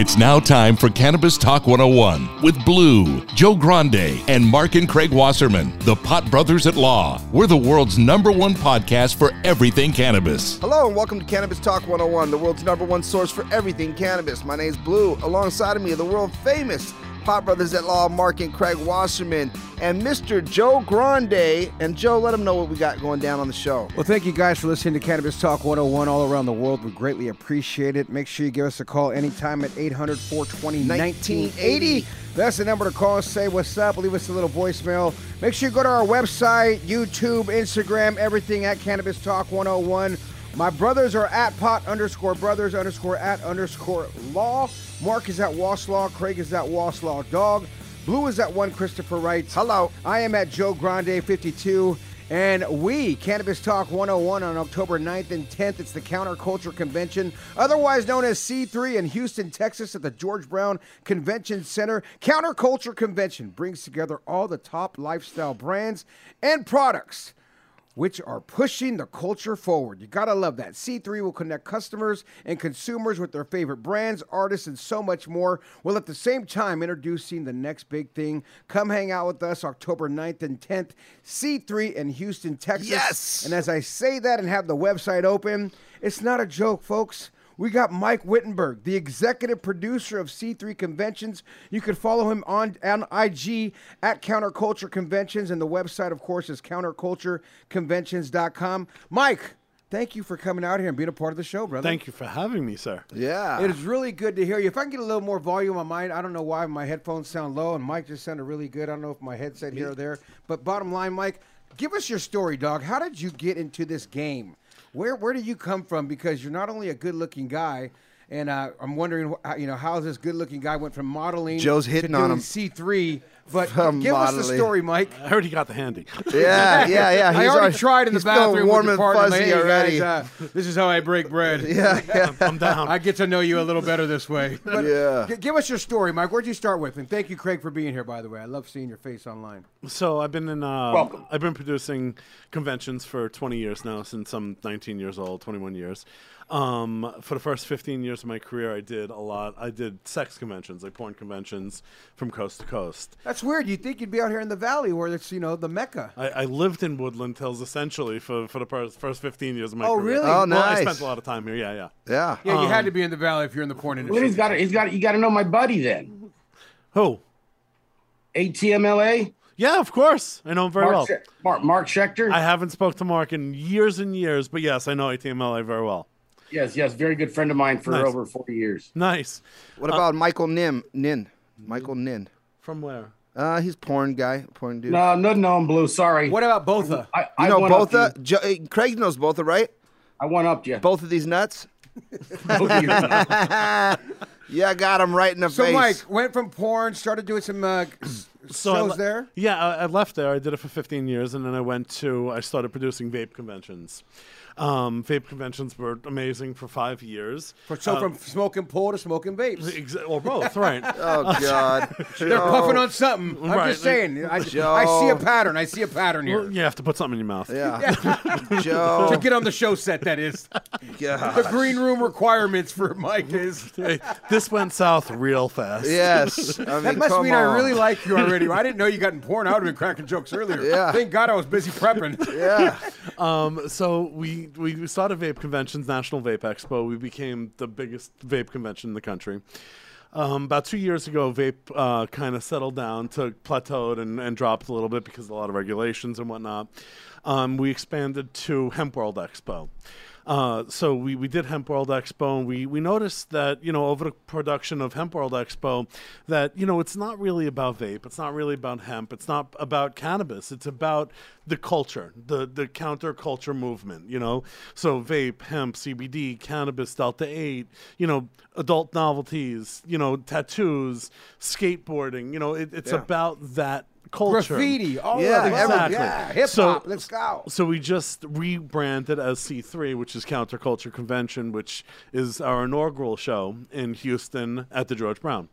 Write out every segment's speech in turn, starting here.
It's now time for Cannabis Talk 101 with Blue, Joe Grande, and Mark and Craig Wasserman, the Pot Brothers at Law. We're the world's number one podcast for everything cannabis. Hello and welcome to Cannabis Talk 101, the world's number one source for everything cannabis. My name's Blue. Alongside of me, the world famous Pot Brothers at Law, Mark and Craig Wasserman, and Mr. Joe Grande. And Joe, let them know what we got going down on the show. Well, thank you guys for listening to Cannabis Talk 101 all around the world. We greatly appreciate it. Make sure you give us a call anytime at 800 420 1980. That's the number to call. Say what's up. Leave us a little voicemail. Make sure you go to our website, YouTube, Instagram, everything at Cannabis Talk 101. My brothers are at pot underscore brothers underscore at underscore law. Mark is at Waslaw. Craig is at Waslaw Dog. Blue is at one Christopher Wright. Hello. I am at Joe Grande 52. And we, Cannabis Talk 101 on October 9th and 10th, it's the Counterculture Convention, otherwise known as C3 in Houston, Texas at the George Brown Convention Center. Counterculture Convention brings together all the top lifestyle brands and products which are pushing the culture forward. You gotta love that. C3 will connect customers and consumers with their favorite brands, artists, and so much more, while at the same time introducing the next big thing. Come hang out with us October 9th and 10th, C3 in Houston, Texas. Yes! And as I say that and have the website open, it's not a joke, folks. We got Mike Wittenberg, the executive producer of C3 Conventions. You can follow him on, on IG at Counterculture Conventions, and the website, of course, is countercultureconventions.com. Mike, thank you for coming out here and being a part of the show, brother. Thank you for having me, sir. Yeah. It is really good to hear you. If I can get a little more volume on mine, I don't know why my headphones sound low, and Mike just sounded really good. I don't know if my headset here or there. But bottom line, Mike, give us your story, dog. How did you get into this game? Where where do you come from? Because you're not only a good looking guy, and uh, I'm wondering, how- you know, how this good looking guy went from modeling. Joe's to hitting on doing him. C3. But From give us the story, Mike. I heard he got the handy. yeah, yeah, yeah. I He's already tried in the he's bathroom warm with and your partner. fuzzy Hey, already. guys, uh, this is how I break bread. yeah, yeah. I'm down. I get to know you a little better this way. But Yeah. g- give us your story, Mike. Where'd you start with? And thank you, Craig, for being here. By the way, I love seeing your face online. So I've been in. Uh, Welcome. I've been producing conventions for 20 years now, since I'm 19 years old, 21 years. Um, for the first 15 years of my career, I did a lot. I did sex conventions, like porn conventions, from coast to coast. That's weird. You'd think you'd be out here in the valley where it's you know the mecca. I, I lived in Woodland Hills essentially for, for the first, first 15 years of my career. Oh, career. really? Oh, Well, I spent a lot of time here. Yeah, yeah. Yeah. Yeah, you had Um, to be in the valley if you're in the porn Well, industry. he's got. He's got. You got to know my buddy then. Who? ATMLA. Yeah, of course. I know him very Mark, well. Sche- Mark, Mark Schechter. I haven't spoke to Mark in years and years, but yes, I know ATMLA very well. Yes, yes, very good friend of mine for Nice. over forty years. Nice. What about Michael Nim? Nin. Michael Nin. From where? Uh, he's porn guy, porn dude. No, no, no, I'm blue. Sorry. What about Botha? I, you know went up both to of jo- uh, Craig knows Botha, right? I went up to you. Both of these nuts. Both of you. Yeah, I got him right in the So face. So Mike went from porn, started doing some uh, s- So I shows le- there. Yeah, I, I left there. I did it for 15 years, and then I went to. I started producing vape conventions. Um, vape conventions were amazing for five years. For- So from smoking pole to smoking vapes. Exa- or both, right? Oh God. They're Joe. puffing on something. I'm Right. just saying. I, I see a pattern. I see a pattern here. Well, you have to put something in your mouth. Yeah. Joe. to get on the show set, that is. God. The green room requirements for Mike is. Hey, this went south real fast. Yes. I mean, That must come mean I really like you already. I didn't know you got in porn. I would have been cracking jokes earlier. Yeah. Thank God I was busy prepping. Yeah. Um, so we we started vape conventions, National Vape Expo. We became the biggest vape convention in the country. Um, about two years ago, vape uh, kind of settled down, to plateaued, and, and dropped a little bit because of a lot of regulations and whatnot. Um, we expanded to Hemp World Expo. Uh, so we, we did Hemp World Expo, and we, we noticed that you know over the production of Hemp World Expo, that you know it's not really about vape, it's not really about hemp, it's not about cannabis, it's about the culture, the the counterculture movement. You know, so vape, hemp, CBD, cannabis, Delta Eight, you know, adult novelties, you know, tattoos, skateboarding. You know, it, it's Yeah. about that culture. Graffiti. All Yeah, exactly. Yeah, hip So- hop. Let's go. So we just rebranded as C3, which is Counterculture Convention, which is our inaugural show in Houston at the George Brown.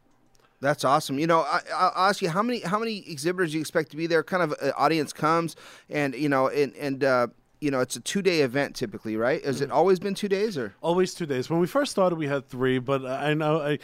That's awesome. You know, I, I'll ask you how many how many exhibitors you expect to be there? Kind of uh, audience comes, and you know, and and uh, you know, it's a two day event typically, right? Has it always been two days or? Always two days. When we first started, we had three, but I know I,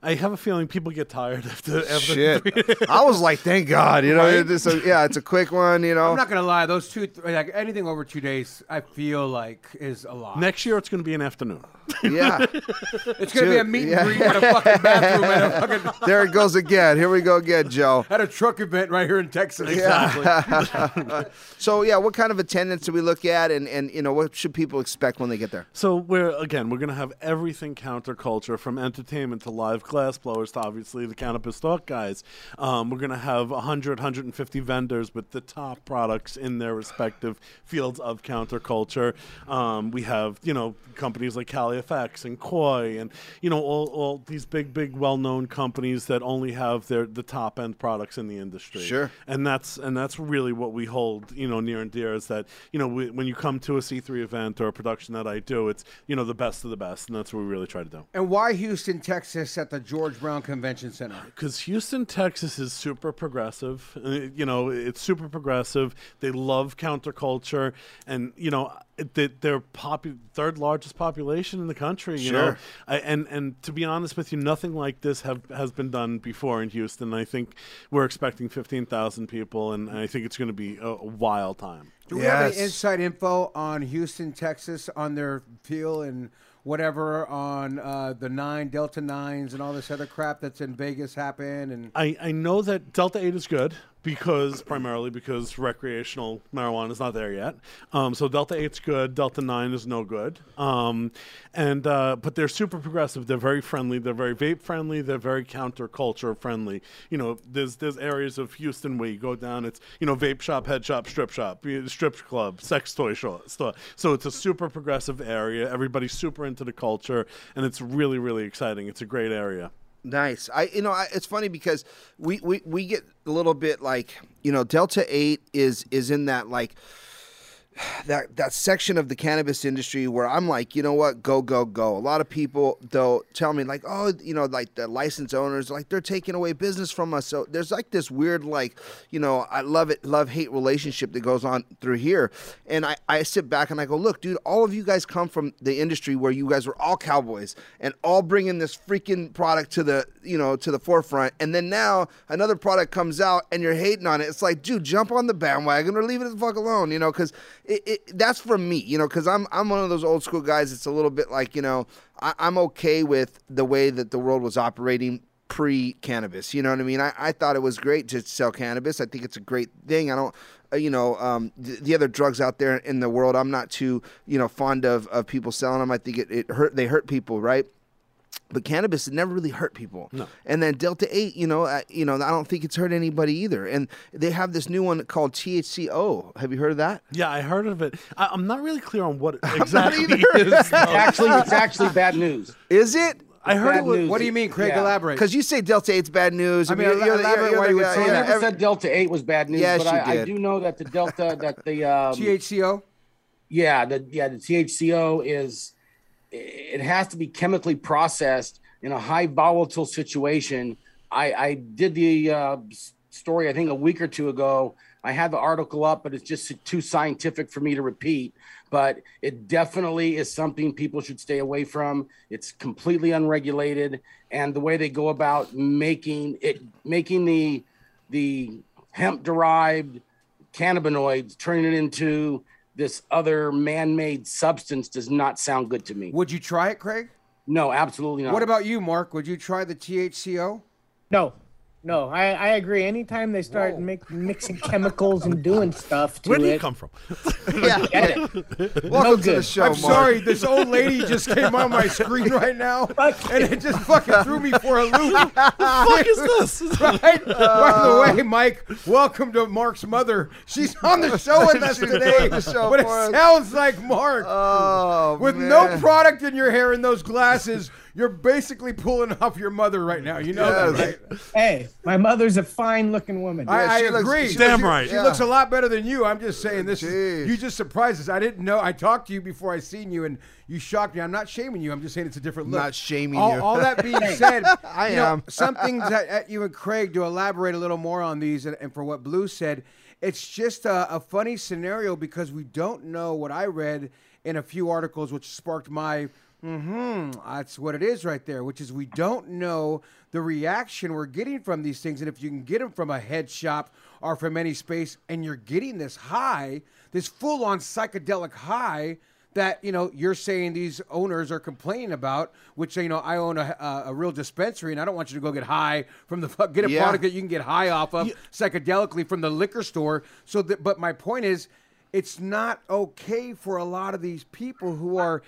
I have a feeling people get tired after after Shit. three. I was like, thank God. You know, Right? it's a, uh, yeah, it's a quick one. You know, I'm not gonna lie. Those two, th- like anything over two days, I feel like is a lot. Next year, it's going to be an afternoon. yeah. it's gonna be a Dude, meet and yeah. greet at a fucking bathroom at a fucking There it goes again. Here we go again, Joe. at a truck event right here in Texas. Yeah. So yeah, what kind of attendance do we look at, and and you know, what should people expect when they get there? So we're again, we're going to have everything counterculture from entertainment to live glass blowers to obviously the cannabis talk guys. Um, we're going to have 100, 150 vendors with the top products in their respective fields of counterculture. Um, we have you know companies like CaliFX and Koi and you know all, all these big, big, well-known companies that only have their the top end products in the industry. Sure. and that's and that's really what we hold you know near and dear is that you know we, when you come to a C3 event or a production that I do, it's you know the best of the best, and that's what we really try to do. And why Houston, Texas, at the George Brown Convention Center? Because Houston, Texas is super progressive. Uh, You know, it's super progressive. They love counterculture, and you know, it- they, they're popu- third largest population in the country. You know, Sure. I, and and to be honest with you, nothing like this have has been done before in Houston. I think we're expecting fifteen thousand people, and I think it's going to be a, a wild time. Do we have any inside info on Houston, Texas, on their feel and whatever on uh, the nine Delta nines and all this other crap that's in Vegas happen? And I, I know that Delta 8 is good because primarily because recreational marijuana is not there yet. Um, so Delta 8's good. Delta 9 is no good. Um, and uh, but they're super progressive. They're very friendly. They're very vape friendly. They're very counterculture friendly. You know, there's there's areas of Houston where you go down. It's you know vape shop, head shop, strip shop, strip club, sex toy store. So it's a super progressive area. Everybody's super into the culture, and it's really really exciting. It's a great area. Nice. I you know I, it's funny because we, we we get a little bit like you know Delta Eight is is in that like that that section of the cannabis industry where I'm like you know what go go go. A lot of people though tell me like oh you know like the license owners like they're taking away business from us. So there's like this weird like you know I love it love hate relationship that goes on through here. And I I sit back and I go look dude all of you guys come from the industry where you guys were all cowboys and all bringing this freaking product to the you know to the forefront and then now another product comes out and you're hating on it it's like dude jump on the bandwagon or leave it the fuck alone you know because it, it, that's from me you know because I'm, I'm one of those old school guys. It's a little bit like you know I, i'm okay with the way that the world was operating pre cannabis you know what i mean? I, I thought it was great to sell cannabis. I think it's a great thing. I don't uh, you know um, the, the other drugs out there in the world i'm not too you know fond of, of people selling them i think it, it hurt they hurt people right but cannabis had never really hurt people. No. And then Delta Eight, you know, uh, you know, I don't think it's hurt anybody either. And they have this new one called THCO. Have you heard of that? Yeah, I heard of it. I, I'm not really clear on what exactly either. is. Actually, it's actually bad news. Is it? I heard Bad it was. news. what do you mean, Craig? Yeah. Elaborate. Because you say Delta Eight's bad news. I mean, you're- you're the- elaborate you're why you would guy- say I never said Delta 8 was bad news, Yes, but you I, I do know that the Delta, that the um, THCO. Yeah, the yeah the THCO is it has to be chemically processed in a high volatile situation. I, I did the uh, story I think a week or two ago. I had the article up, but it's just too scientific for me to repeat. But it definitely is something people should stay away from. It's completely unregulated, and the way they go about making it, making the the hemp derived cannabinoids, turning it into this other man-made substance does not sound good to me. Would you try it, Craig? No, absolutely not. What about you, Mark? Would you try the THCO? No, no, I, I agree. Anytime they start make, mixing chemicals and doing stuff to Where do it, you come from? yeah, get it. Welcome No to the good. show, I'm Mark. sorry, this old lady just came on my screen right now, and it just fucking threw me for a loop. What the fuck is this? Right? By the uh, way, Mike, welcome to Mark's mother. She's on the show with us today, the show but it for us. sounds like Mark. Oh, With man. no product in your hair and those glasses, you're basically pulling off your mother right now. You know Yes. that, right? hey, my mother's a fine looking woman. I, I she looks- agree. she Damn She- right. She Yeah. looks a lot better than you. I'm just saying this. Jeez. Is, you just surprised us. I didn't know. I talked to you before I seen you, and you shocked me. I'm not shaming you. I'm just saying it's a different look. Not shaming all, you. All that being said, I you know, am. some things that at you and Craig to elaborate a little more on these, and, and for what Blue said, it's just a, a funny scenario because we don't know what I read in a few articles, which sparked my. Hmm, that's what it is right there. Which is we don't know the reaction we're getting from these things, and if you can get them from a head shop or from any space, and you're getting this high, this full-on psychedelic high that you know you're saying these owners are complaining about. Which you know I own a, a, a real dispensary, and I don't want you to go get high from the get a Yeah. product that you can get high off of psychedelically from the liquor store. So, that, but my point is, it's not okay for a lot of these people who are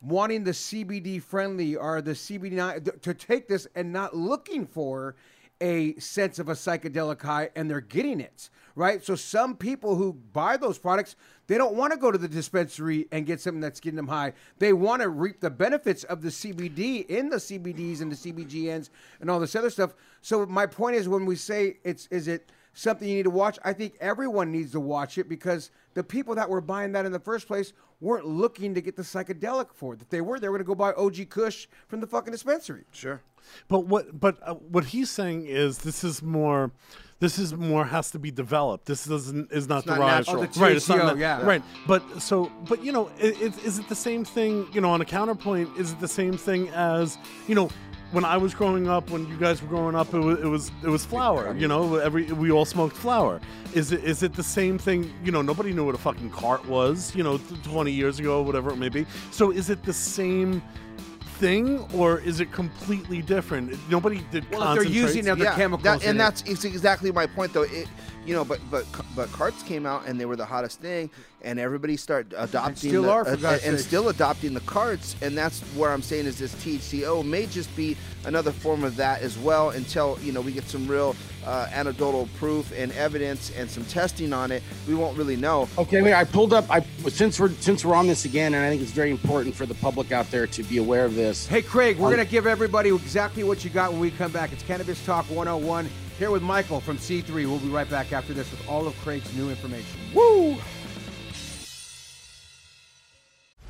wanting the CBD friendly or the CBD not, to take this and not looking for a sense of a psychedelic high and they're getting it right so some people who buy those products they don't want to go to the dispensary and get something that's getting them high they want to reap the benefits of the CBD in the CBDs and the CBGNs and all this other stuff so my point is when we say it's is it something you need to watch. I think everyone needs to watch it because the people that were buying that in the first place weren't looking to get the psychedelic for it. If they were, they were going to go buy OG Kush from the fucking dispensary. Sure. But what? But uh, what he's saying is this is more. This is more has to be developed. This doesn't is not not derived. natural. Oh, the right. It's not THCO, na- yeah. Right. But so. But you know, i is, is it the same thing? You know, on a counterpoint, is it the same thing as you know? When I was growing up, when you guys were growing up, it was it was, it was flour. You know, every we all smoked flour. Is it is it the same thing? You know, nobody knew what a fucking cart was. You know, twenty years ago, whatever it may be. So is it the same? thing or is it completely different nobody did Well, if they're using concentrates. other chemicals that- and that's it's exactly my point, though. It, you know, but but but carts came out and they were the hottest thing, and everybody started adopting still the, are, uh, and sakes. still adopting the carts, and that's where I'm saying is this THCO may just be another form of that as well until you know we get some real uh, anecdotal proof and evidence and some testing on it. We won't really know. Okay, wait. I pulled up. I since we're since we're on this again, and I think it's very important for the public out there to be aware of this. Hey, Craig, we're Um, going to give everybody exactly what you got when we come back. It's Cannabis Talk 101 here with Michael from C3. We'll be right back after this with all of Craig's new information. Woo!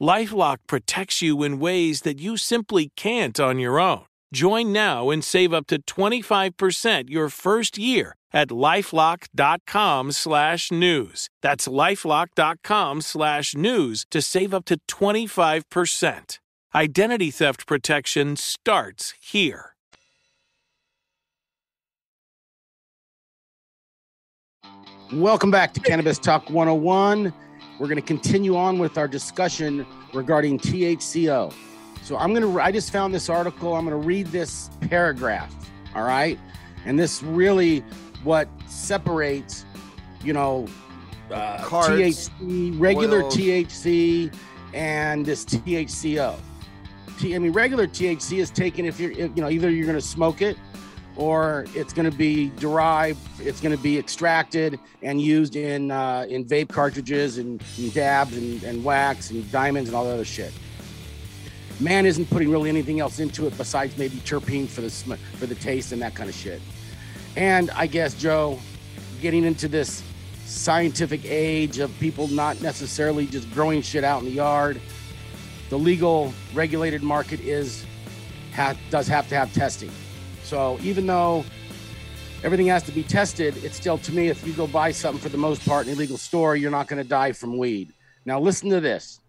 Lifelock protects you in ways that you simply can't on your own. Join now and save up to 25% your first year at lifelock.com slash news. That's lifelock.com slash news to save up to 25%. Identity theft protection starts here. Welcome back to Cannabis Talk 101. We're going to continue on with our discussion regarding THCO. So I'm going to, I just found this article. I'm going to read this paragraph. All right. And this really what separates, you know, uh, Cards, THC, regular oils. THC, and this THCO. T, I mean, regular THC is taken if you're, if, you know, either you're going to smoke it or it's going to be derived, it's going to be extracted and used in uh, in vape cartridges and, and dabs and, and wax and diamonds and all that other shit. Man isn't putting really anything else into it besides maybe terpene for the sm- for the taste and that kind of shit. And I guess Joe, getting into this scientific age of people not necessarily just growing shit out in the yard, the legal regulated market is ha- does have to have testing. So even though everything has to be tested, it's still to me if you go buy something for the most part in a legal store, you're not going to die from weed. Now listen to this.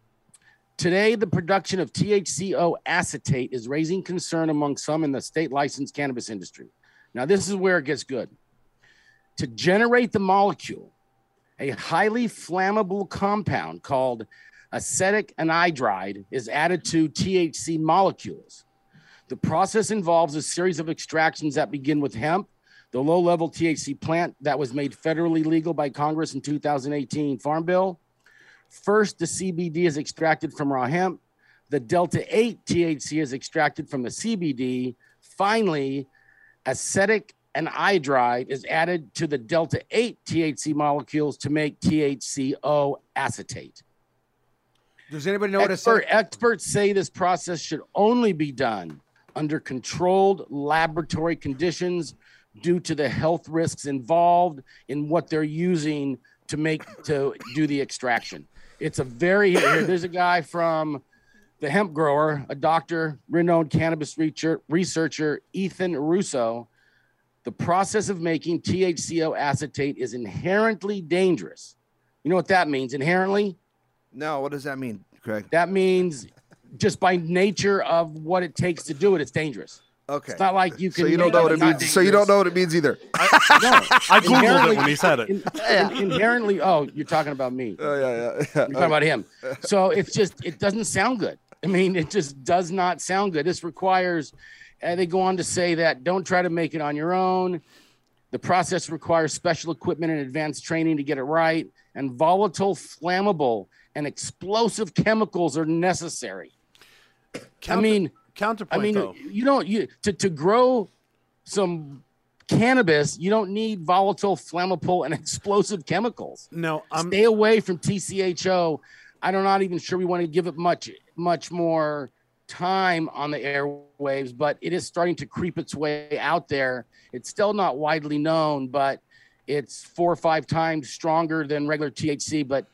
Today, the production of THCO acetate is raising concern among some in the state licensed cannabis industry. Now, this is where it gets good. To generate the molecule, a highly flammable compound called acetic anhydride is added to THC molecules. The process involves a series of extractions that begin with hemp, the low level THC plant that was made federally legal by Congress in 2018 Farm Bill. First, the CBD is extracted from raw hemp. The Delta 8 THC is extracted from the CBD. Finally, acetic and anhydride is added to the Delta 8 THC molecules to make THCO acetate. Does anybody know what a Expert, acetic- experts say this process should only be done under controlled laboratory conditions due to the health risks involved in what they're using to make to do the extraction. It's a very here, there's a guy from the hemp grower, a doctor, renowned cannabis researcher, researcher Ethan Russo. The process of making THCO acetate is inherently dangerous. You know what that means? Inherently, No, what does that mean, Craig? that means just by nature of what it takes to do it, it's dangerous. Okay. It's not like you can. So you don't know what it not means. So you don't know what it means either. No, I googled Inherently- it when he said it. in- in- inherently, oh, you're talking about me. Oh yeah, yeah. yeah. You're talking about him. So it's just it doesn't sound good. I mean, it just does not sound good. This requires, and they go on to say that don't try to make it on your own. The process requires special equipment and advanced training to get it right, and volatile, flammable, and explosive chemicals are necessary. I mean, counterpoint I mean, though. you don't you to, to grow some cannabis, you don't need volatile, flammable, and explosive chemicals. No, I'm Stay away from TCHO. I'm not even sure we want to give it much, much more time on the airwaves, but it is starting to creep its way out there. It's still not widely known, but it's four or five times stronger than regular THC. But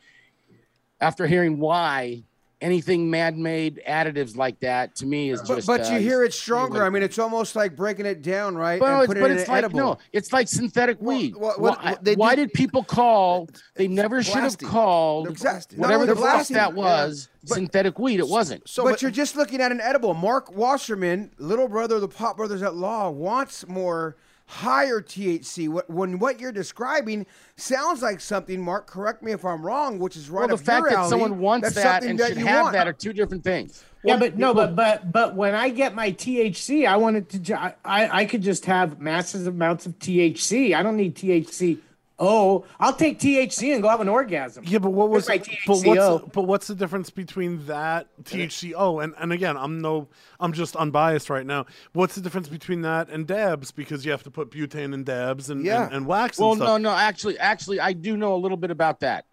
after hearing why anything man-made additives like that to me is But, just. but uh, you hear it's stronger. I mean, it's almost like breaking it down, right? Well, and it's, but it it's like edible. no, it's like synthetic weed. what- what- why what they why do- did people call? They never should have called whatever the fuck that Yeah. was But- synthetic weed. It wasn't. So, but, but- you're just looking at an edible. Mark Wasserman, little brother of the Pot Brothers at Law, wants more higher THC. What, when what you're describing sounds like something, Mark, correct me if I'm wrong, which is right well, the up fact your that alley, someone wants that's that and that should you have want. that are two different things. Yeah, but no, but but but when I get my THC, I wanted to. I I could just have massive amounts of THC. I don't need THC. Oh, I'll take THC and go have an orgasm. Yeah, but what was but what's but what's the difference between that THCO and and again I'm no I'm just unbiased right now. What's the difference between that and dabs because you have to put butane in dabs and Yeah. and, and wax Well, and no, stuff. no, actually, actually, I do know a little bit about that.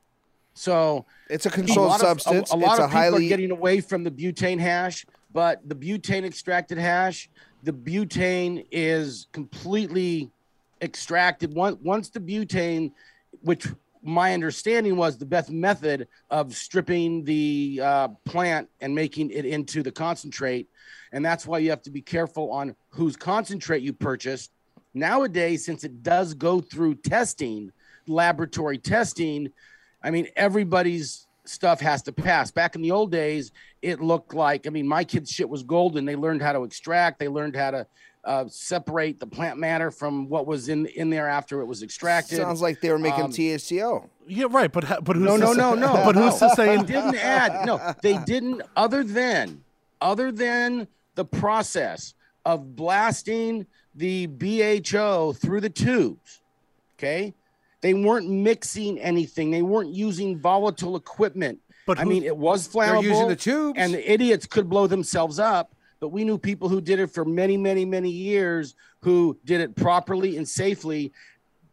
So it's a a controlled of- substance. a, a lot it's a of people highly are getting away from the butane hash, but the butane extracted hash, the butane is completely extracted. Once once the butane, which my understanding was the best method of stripping the uh, plant and making it into the concentrate, and that's why you have to be careful on whose concentrate you purchase. Nowadays, since it does go through testing, laboratory testing, I mean, everybody's stuff has to pass. Back in the old days, it looked like, I mean, my kids' shit was golden. They learned how to extract, they learned how to uh, separate the plant matter from what was in in there after it was extracted. sounds like they were making Um, THCO. Yeah, right. But ha- but who's no, no, no, no. But who's to say? They didn't add. No, they didn't. Other than, other than the process of blasting the BHO through the tubes, okay, they weren't mixing anything. They weren't using volatile equipment. But I who- mean, it was They're flammable. using the tubes. and the idiots could blow themselves up. But we knew people who did it for many, many, many years who did it properly and safely.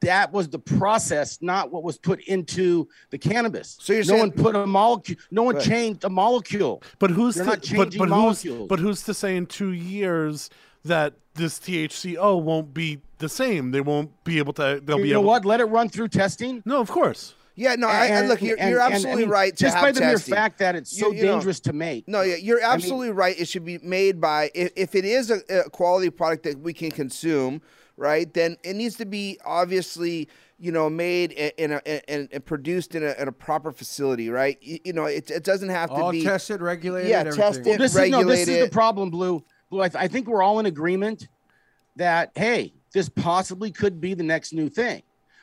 That was the process, not what was put into the cannabis. So you're no saying- one put a molecule. No one Right. changed a molecule. But who's They're to, not changing but who's molecules. but who's to say in two years that this THCO won't be the same? They won't be able to. They'll be able to. you be know able. what? Let it run through testing. No, of course. Yeah, no, I, I And- look, you're, and- you're and, I absolutely mean, right to just have by the mere fact that it's so You- you know- dangerous to make. No, yeah, you're absolutely right. It should be made by if, if it is a, a quality product that we can consume, right? Then it needs to be obviously you know made i- in a and, and produced in a, in a proper facility, right? You, you know, it, it doesn't have to All be tested, regulated, Yeah, everything. tested. Well, this is no, this is the problem, Blue. Blue, I, th- I think we're all in agreement that hey, this possibly could be the next new thing,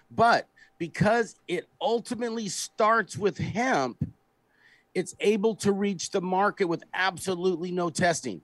but because it ultimately starts with hemp, it's able to reach the market with absolutely no testing,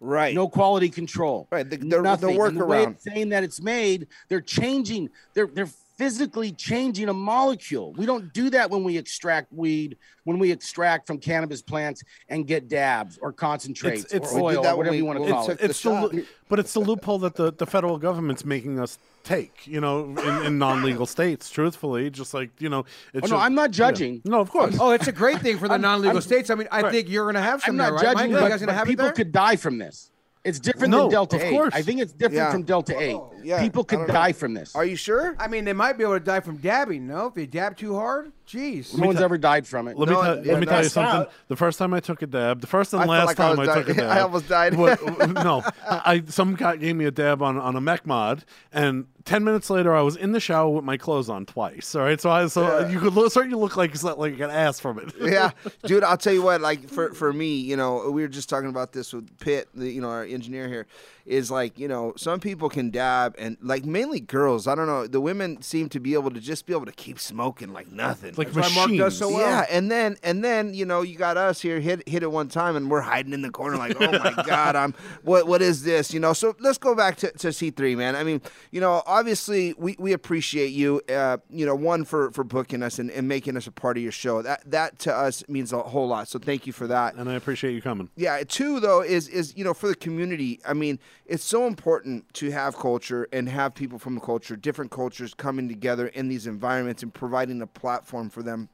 right. no quality control, Right, the- the- the nothing. The way workaround. it's saying that it's made, they're changing. They're they're physically changing a molecule. We don't do that when we extract weed, when we extract from cannabis plants and get dabs or concentrates It's- it's- or oil that or whatever we- you want to call took it. It's the, shot. but it's the loophole that the, the federal government's making us take. You know, in, in non-legal states. Truthfully, just like you know. It Oh, should- no, I'm not yeah. judging. No, of course. Oh, it's a great thing for the I'm- non-legal I'm- states. I mean, I Right. think you're going to have some I'm there, not right, Mike? judging, You but, guys going to but have it people there? could die from this. It's different No, than Delta of 8. course. I think it's different Yeah. from Delta 8. yeah, people could don't know. die from this. Are you sure? I mean, they might be able to die from dabbing. No, if they dab too hard, jeez. no one's ever died from it. Let No, me, tell, yeah, let me tell you something. out. The first time I took a dab, the first and I last like time was I, took a dab, I almost died. wa- no, I some guy gave me a dab on on a mech mod, and ten minutes later I was in the shower with my clothes on twice. All right, so I so you could look, certainly look like like an ass from it. yeah, dude. I'll tell you what. Like for for me, you know, we were just talking about this with Pitt, the, you know, our engineer here. Is like you know, some people can dab, and like mainly girls. I don't know. The women seem to be able to just be able to keep smoking like nothing. like That's why Mark machines. does so well. Yeah, and then and then you know you got us here hit hit it one time and we're hiding in the corner like oh my god I'm what what is this you know so let's go back to, to C three man I mean you know obviously we, we appreciate you uh, you know one for for booking us and, and making us a part of your show that that to us means a whole lot so thank you for that and I appreciate you coming. yeah two though is is you know for the community i mean it's so important to have culture and have people from a culture different cultures coming together in these environments and providing a platform for them.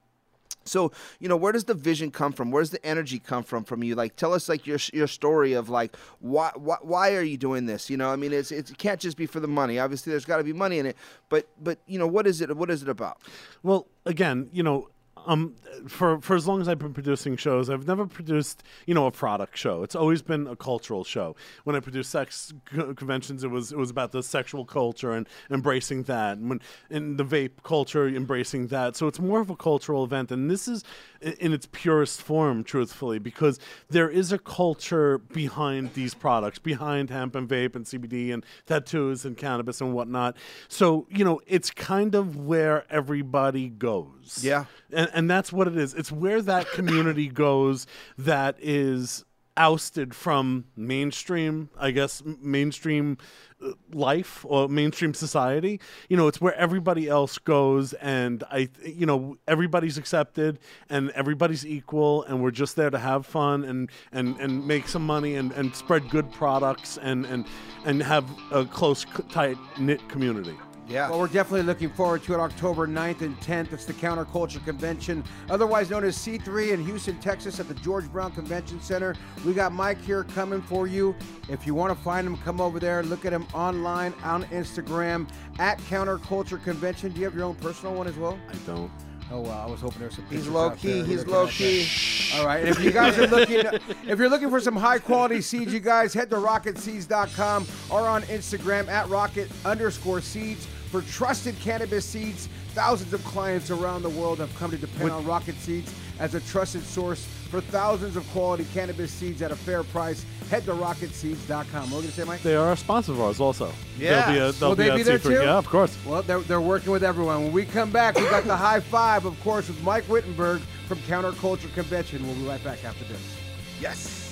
So you know where does the vision come from? Where does the energy come from from you? Like tell us like your your story of like why why, why are you doing this? You know i mean it's, it's it can't just be for the money. Obviously there's got to be money in it but but you know what is it what is it about? Well, again, you know, um, for for as long as I've been producing shows, I've never produced you know a product show. It's always been a cultural show. When I produced sex co- conventions, it was it was about the sexual culture and embracing that, and when in the vape culture, embracing that. So it's more of a cultural event, and this is in its purest form, truthfully, because there is a culture behind these products, behind hemp and vape and CBD and tattoos and cannabis and whatnot. So you know, it's kind of where everybody goes. Yeah. And, and that's what it is. It's where that community goes that is ousted from mainstream, I guess, mainstream uh, life or mainstream society. You know, it's where everybody else goes, and I, you know, everybody's accepted and everybody's equal, and we're just there to have fun and and and make some money and and spread good products and and and have a close, tight knit community. Yeah Well, we're definitely looking forward to it October 9th and 10th. It's the Counterculture Convention, otherwise known as C3 in Houston, Texas at the George Brown Convention Center. We got Mike here coming for you. If you want to find him, come over there. Look at him online on Instagram at Counterculture Convention. Do you have your own personal one as well? I don't. Oh, wow. I was hoping there was some he's low key. he's low key. All right. And if you guys are looking, if you're looking for some high quality seeds, you guys head to rocketseeds.com or on Instagram at rocket underscore seeds for trusted cannabis seeds. Thousands of clients around the world have come to depend on Rocket Seeds as a trusted source for thousands of quality cannabis seeds at a fair price. Head to rocketseeds.com. What are you going to say, Mike? They are a sponsor of ours also. Yes. They'll be, a, they'll Will they be there too? Yeah, of course. Well, they're, they're working with everyone. When we come back, we got the high five, of course, with Mike Wittenberg from Counterculture Convention. We'll be right back after this. yes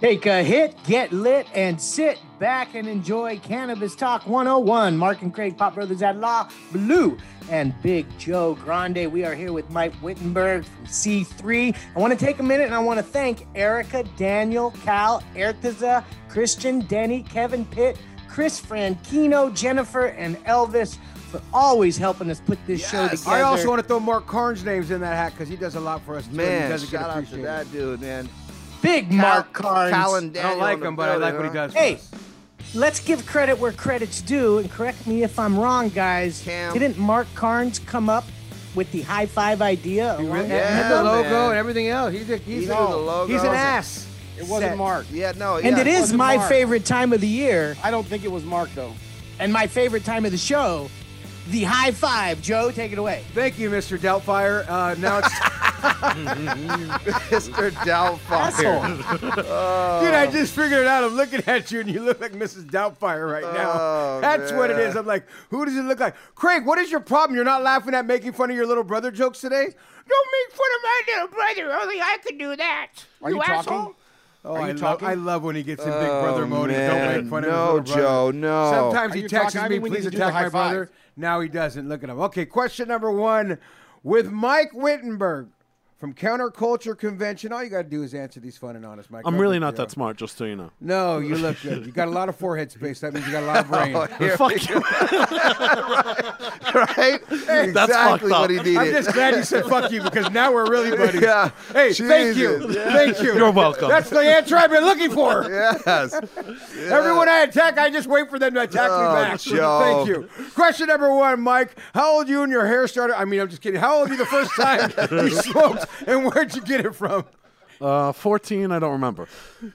Take a hit, get lit, and sit back and enjoy Cannabis Talk 101. Mark and Craig, Pot Brothers at Law, Blue, and Big Joe Grande. We are here with Mike Wittenberg from C3. I want to take a minute and I want to thank Erica, Daniel, Cal, Ertaza, Christian, Denny, Kevin Pitt, Chris Franchino, Jennifer, and Elvis for always helping us put this show together. I also want to throw Mark Carnes' names in that hat because he does a lot for us. Too, and he Man, doesn't shout out to that dude, man. Big Mark Cal- Carnes. Cal I don't like him, but I like what he does. for Hey, us. let's give credit where credit's due, and correct me if I'm wrong, guys. Cam. Didn't Mark Carnes come up with the high five idea? He really- with Yeah, and the logo man. and everything else. He's a, he's, He a, did the logo. he's an ass. It wasn't Set. Mark. Yeah, no, And yeah. it is wasn't my Mark. favorite time of the year, I don't think it was Mark though. and my favorite time of the show. The high five, Joe. Take it away. Thank you, Mr. Doubtfire. Uh, now it's Mr. Doubtfire. Asshole. Dude, I just figured it out. I'm looking at you, and you look like Mrs. Doubtfire right now. Oh, That's what it is. I'm like, who does it look like? Craig, what is your problem? You're not laughing at making fun of your little brother jokes today? Don't make fun of my little brother. Only I can do that. Are you talking? Oh, Are I, you love, talking? I love when he gets in big Oh, brother mode. and Don't make fun No, of his little Joe, brother. no. Sometimes Are he texts talking? I me, mean, please need to do the attack my high brother. five. Now he doesn't. Look at him. Okay, question number one with Mike Wittenberg from Counterculture Convention. All you got to do is answer these fun and honest, Mike. I'm No really not that smart, just so you know. No, you look good. You got a lot of forehead space. That means you got a lot of oh, brain. Fuck you. right? That's exactly fucked what he needed. I'm just glad you said fuck you because now we're really buddies. Yeah. Hey, thank you. Jesus. Yeah. Thank you. You're welcome. That's the answer I've been looking for. yes. Everyone I attack, I just wait for them to attack Oh, me back. Joe. Thank you. Question number one, Mike. How old you and your hair started? I mean, I'm just kidding. How old were you the first time you smoked, and where'd you get it from? Uh, 14, I don't remember.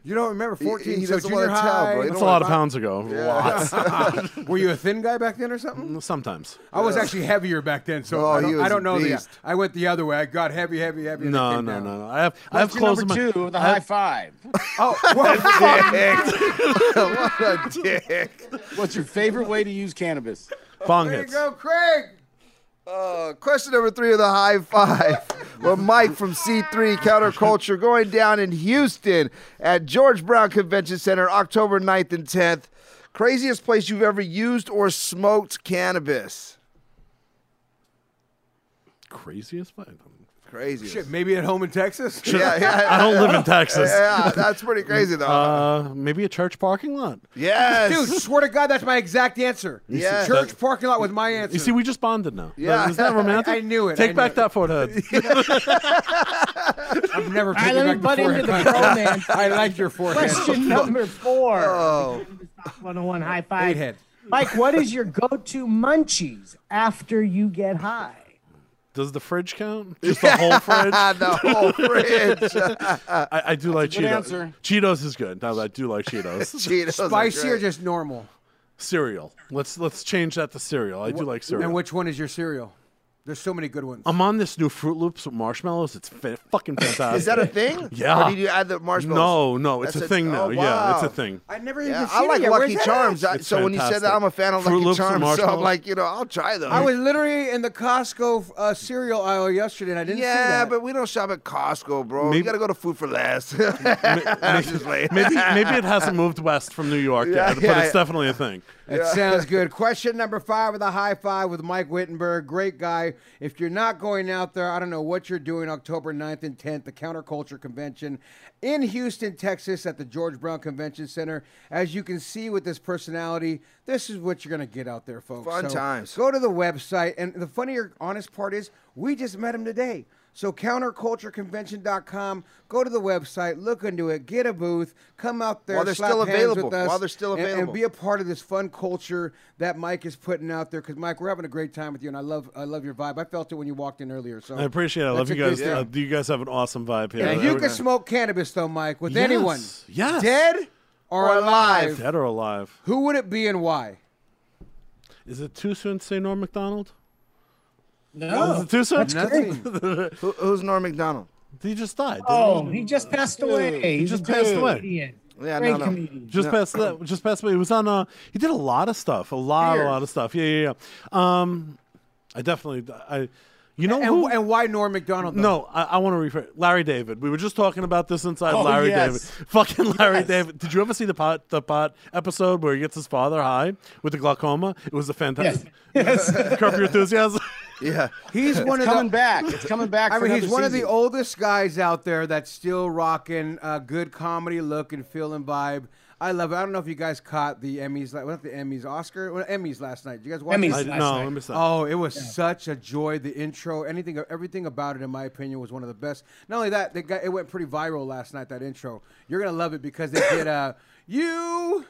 You don't remember 14, he so doesn't junior wanna tell, high. bro. He That's a don't lot of wanna- pounds ago. Lots. Were you a thin guy back then or something? Sometimes. I was actually heavier back then, so Oh, I he don't, was I don't a know the. beast. I went the other way. I got heavy, heavy, heavy. and it No, came no, down. no, no. I have, I have Question clothes number in my. two, the I high have- five. Oh, well, fuck. what a dick. What's your favorite way to use cannabis? Bong There you hits. go, Craig. Uh, question number three of the high five. Well, Mike from C3 Counterculture going down in Houston at George Brown Convention Center October 9th and 10th. Craziest place you've ever used or smoked cannabis? Craziest fight. Crazy. Shit, maybe at home in Texas. Yeah, yeah. I don't live in Texas. Yeah, that's pretty crazy though. Uh, maybe a church parking lot. yes. Dude, swear to God, that's my exact answer. Yeah. Church parking lot was my answer. You see, we just bonded now. Yeah. Isn't that romantic? I- I knew it, Take I back knew that forehead. I've never All right, let me back butt into the forehead. bromance. I like your forehead. Question number four. Oh. 101 high five. Eight head. Mike, what is your go-to munchies after you get high? Does the fridge count? Just the whole fridge? the whole fridge. I, I do like good Cheetos. answer. Cheetos is good. No, I do like Cheetos. Cheetos are Spicy or just normal? cereal. Let's let's change that to cereal. I do like cereal. And which one is your cereal? There's so many good ones. I'm on this new Froot Loops with marshmallows. It's fa- fucking fantastic. Is that a thing? Yeah. Or did you add the marshmallows? No, no, it's That's a thing now. oh, Yeah, it's a thing. I never Yeah, even I like it. Lucky Where's Charms. I, It's so when you said that. I'm a fan of Fruit Lucky Loops Charms. So I'm like, you know, I'll try them. I was literally in the Costco uh, cereal aisle yesterday, and I didn't see yeah, but we don't shop at Costco, bro. Maybe- you gotta go to Food for Less. I'm just playing. Maybe maybe it hasn't moved west from New York Yeah, yet, but yeah, it's yeah. definitely a thing. That sounds good. Question number five with a high five with Mike Wittenberg. Great guy. If you're not going out there, I don't know what you're doing October 9th and 10th, the Counterculture Convention in Houston, Texas at the George Brown Convention Center. As you can see with this personality, this is what you're going to get out there, folks. Fun So times. Go to the website. And the funnier, honest part is, we just met him today. So countercultureconvention.com. Go to the website, look into it, get a booth, come out there, While they're slap still hands available. with us, While they're still and- and be a part of this fun culture that Mike is putting out there. Because Mike, we're having a great time with you, and I love I love your vibe. I felt it when you walked in earlier. So I appreciate it. I love you guys. good Uh, you guys have an awesome vibe here. And you can smoke cannabis though, Mike, with Yes. anyone, Yes. dead or, Or alive. alive. Dead or alive. Who would it be and why? Is it too soon to say Norm Macdonald? Is No. it too soon? Nothing. Who, who's Norm Macdonald? He just died. Oh, he just passed away. He He's just passed away. comedian. Yeah, Great no, no. comedian. Just passed that. Just passed away. He was on. Uh, he did a lot of stuff. A lot, a lot of stuff. Yeah, yeah, yeah. Um, I definitely. I. You know and, who? and why Norm Macdonald? though? no, I, I want to refer Larry David. We were just talking about this inside Oh, Larry yes. David. Fucking Larry Yes. David. Did you ever see the pot the pot episode where he gets his father high with the glaucoma? It was a fantastic. Yes. Curb your enthusiasm. Yeah. He's one It's of coming the, back. It's coming back. I mean, he's another one of the oldest guys out there that's still rocking a good comedy look and feel and vibe. I love it. I don't know if you guys caught the Emmys, like what the Emmys, Oscar, well, Emmys last night. Did you guys watch Emmys it? I, last no, night. I missed that. Oh, it was such a joy. The intro, anything, everything about it, in my opinion, was one of the best. Not only that, they got, it went pretty viral last night. That intro, you're gonna love it because they did uh, you.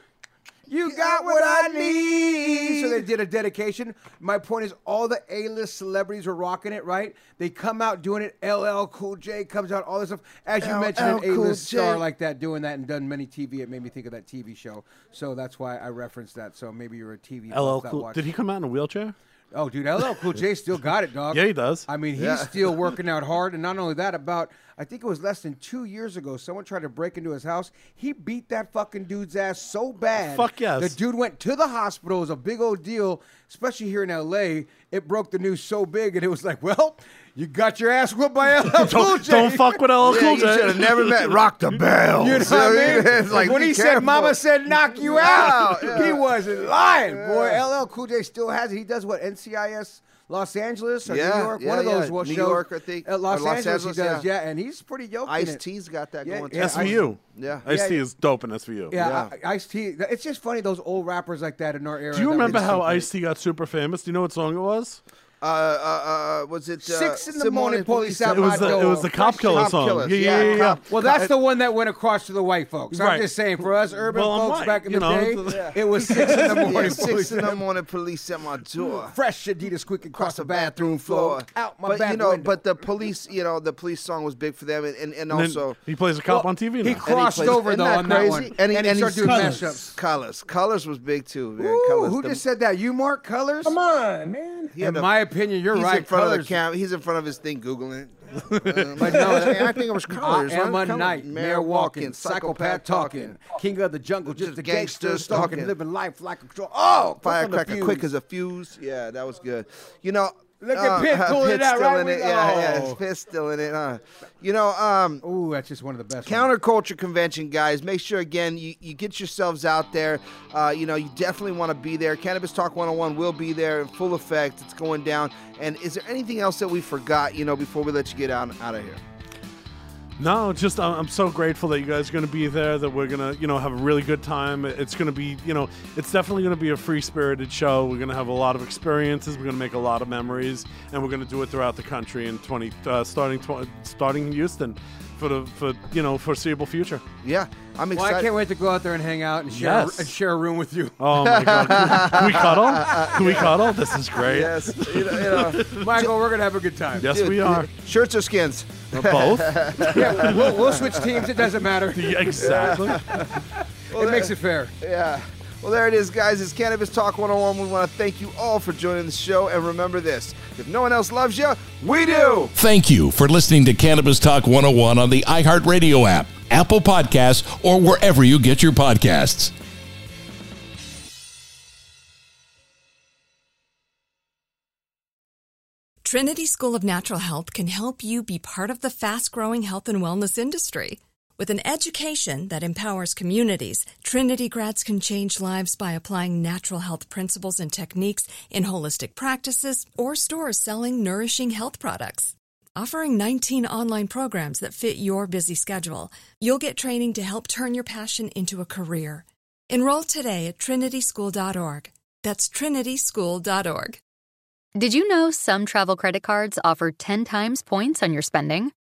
You got what I need. So they did a dedication. My point is, all the A-list celebrities were rocking it, right? They come out doing it. LL Cool J comes out, all this stuff. As you LL mentioned, an Cool A-list star like that doing that and done many TV. It made me think of that TV show. So that's why I referenced that. So maybe you're a TV. buff LL Cool. watched Did he come out in a wheelchair? Oh, dude, LL Cool J still got it, dog. Yeah, he does. I mean, he's Yeah. still working out hard, and not only that, about I think it was less than two years ago, someone tried to break into his house. He beat that fucking dude's ass so bad. Fuck yes. The dude went to the hospital. It was a big old deal, especially here in L.A. It broke the news so big, and it was like, well, you got your ass whooped by LL Cool J. Don't fuck with LL Yeah, Cool you should J. have never met Rock the Bell. You know what I mean? It's like, when be he said "Mama said knock you out," Yeah, he wasn't lying, boy. LL Cool J still has it. He does what NCIS. Los Angeles or Yeah, New York, yeah, one of those yeah. will New shows. York, I think, Uh, Los, Los Angeles, Angeles, he does, yeah. yeah. and he's pretty yoked in Ice T's got that Yeah, going. yeah, too. SVU. Yeah. Ice T Yeah. is dope in SVU. Yeah, Ice T. It's just funny those old rappers like that in our era. Do you remember how so great. Ice T got super famous? Do you know what song it was? Uh, uh, uh, was it uh, Six in the Simone morning, police Police out It my was the, it was the Cop Killer Cop song. Killers, Yeah, yeah, yeah, yeah. yeah. Cop- Well, that's the one that went across to the white folks. I'm Right. just saying, for us urban Well, folks white, back in you the know. day, it was six in the Yeah, morning. six police in the morning, police at my door. Fresh Adidas squeaking across across the the bathroom floor, out my but back you know, window. but the police, you know, the police song was big for them, and, and, and And also he plays a cop Well, on TV he now. and crossed plays- over though on that one, And he, and started doing mashups. Colors, colors was big too, man. Ooh, Colors, who just said that? You, Mark Colors? Come on, man. he In my opinion, you're he's right. in front of the cam. He's in front of his thing, googling it. But no, I think it was colors. I am a Colors. night, mayor walking, psychopath talking, king of the jungle, just, Just a gangster stalking, living life like a. Oh, Firecracker, quick as a fuse. Yeah, that was good. You know, Look at Pitt pulling it Pitt's out still right in it. Yeah, yeah, oh. Pitt's still in it. Huh? You know, um, Ooh, that's just one of the best. ones. counterculture convention guys make sure again you, you get yourselves out there uh, you know you definitely want to be there cannabis talk 101 will be there in full effect it's going down and is there anything else that we forgot you know before we let you get out out of here No, just uh, I'm so grateful that you guys are going to be there. That we're going to, you know, have a really good time. It's going to be, you know, it's definitely going to be a free spirited show. We're going to have a lot of experiences. We're going to make a lot of memories, and we're going to do it throughout the country in 20 uh, starting starting in Houston for the for you know foreseeable future. yeah i'm Well, excited I can't wait to go out there and hang out and share Yes. and share a room with you. Oh my god, can, can we cuddle? Can we cuddle? This is great. yes you know, you know, Michael, we're gonna have a good time. Yes, we are. shirts or skins Both. Yeah, we'll, we'll switch teams. It doesn't matter. Yeah, exactly. it makes it fair. yeah well there it is guys it's cannabis talk 101 we want to thank you all for joining the show and remember this if no one else loves you we do Thank you for listening to Cannabis Talk 101 on the iHeartRadio app, Apple Podcasts, or wherever you get your podcasts. Trinity School of Natural Health can help you be part of the fast growing health and wellness industry. With an education that empowers communities, Trinity grads can change lives by applying natural health principles and techniques in holistic practices or stores selling nourishing health products. Offering 19 online programs that fit your busy schedule, you'll get training to help turn your passion into a career. Enroll today at trinityschool.org. That's trinityschool.org. Did you know some travel credit cards offer 10 times points on your spending?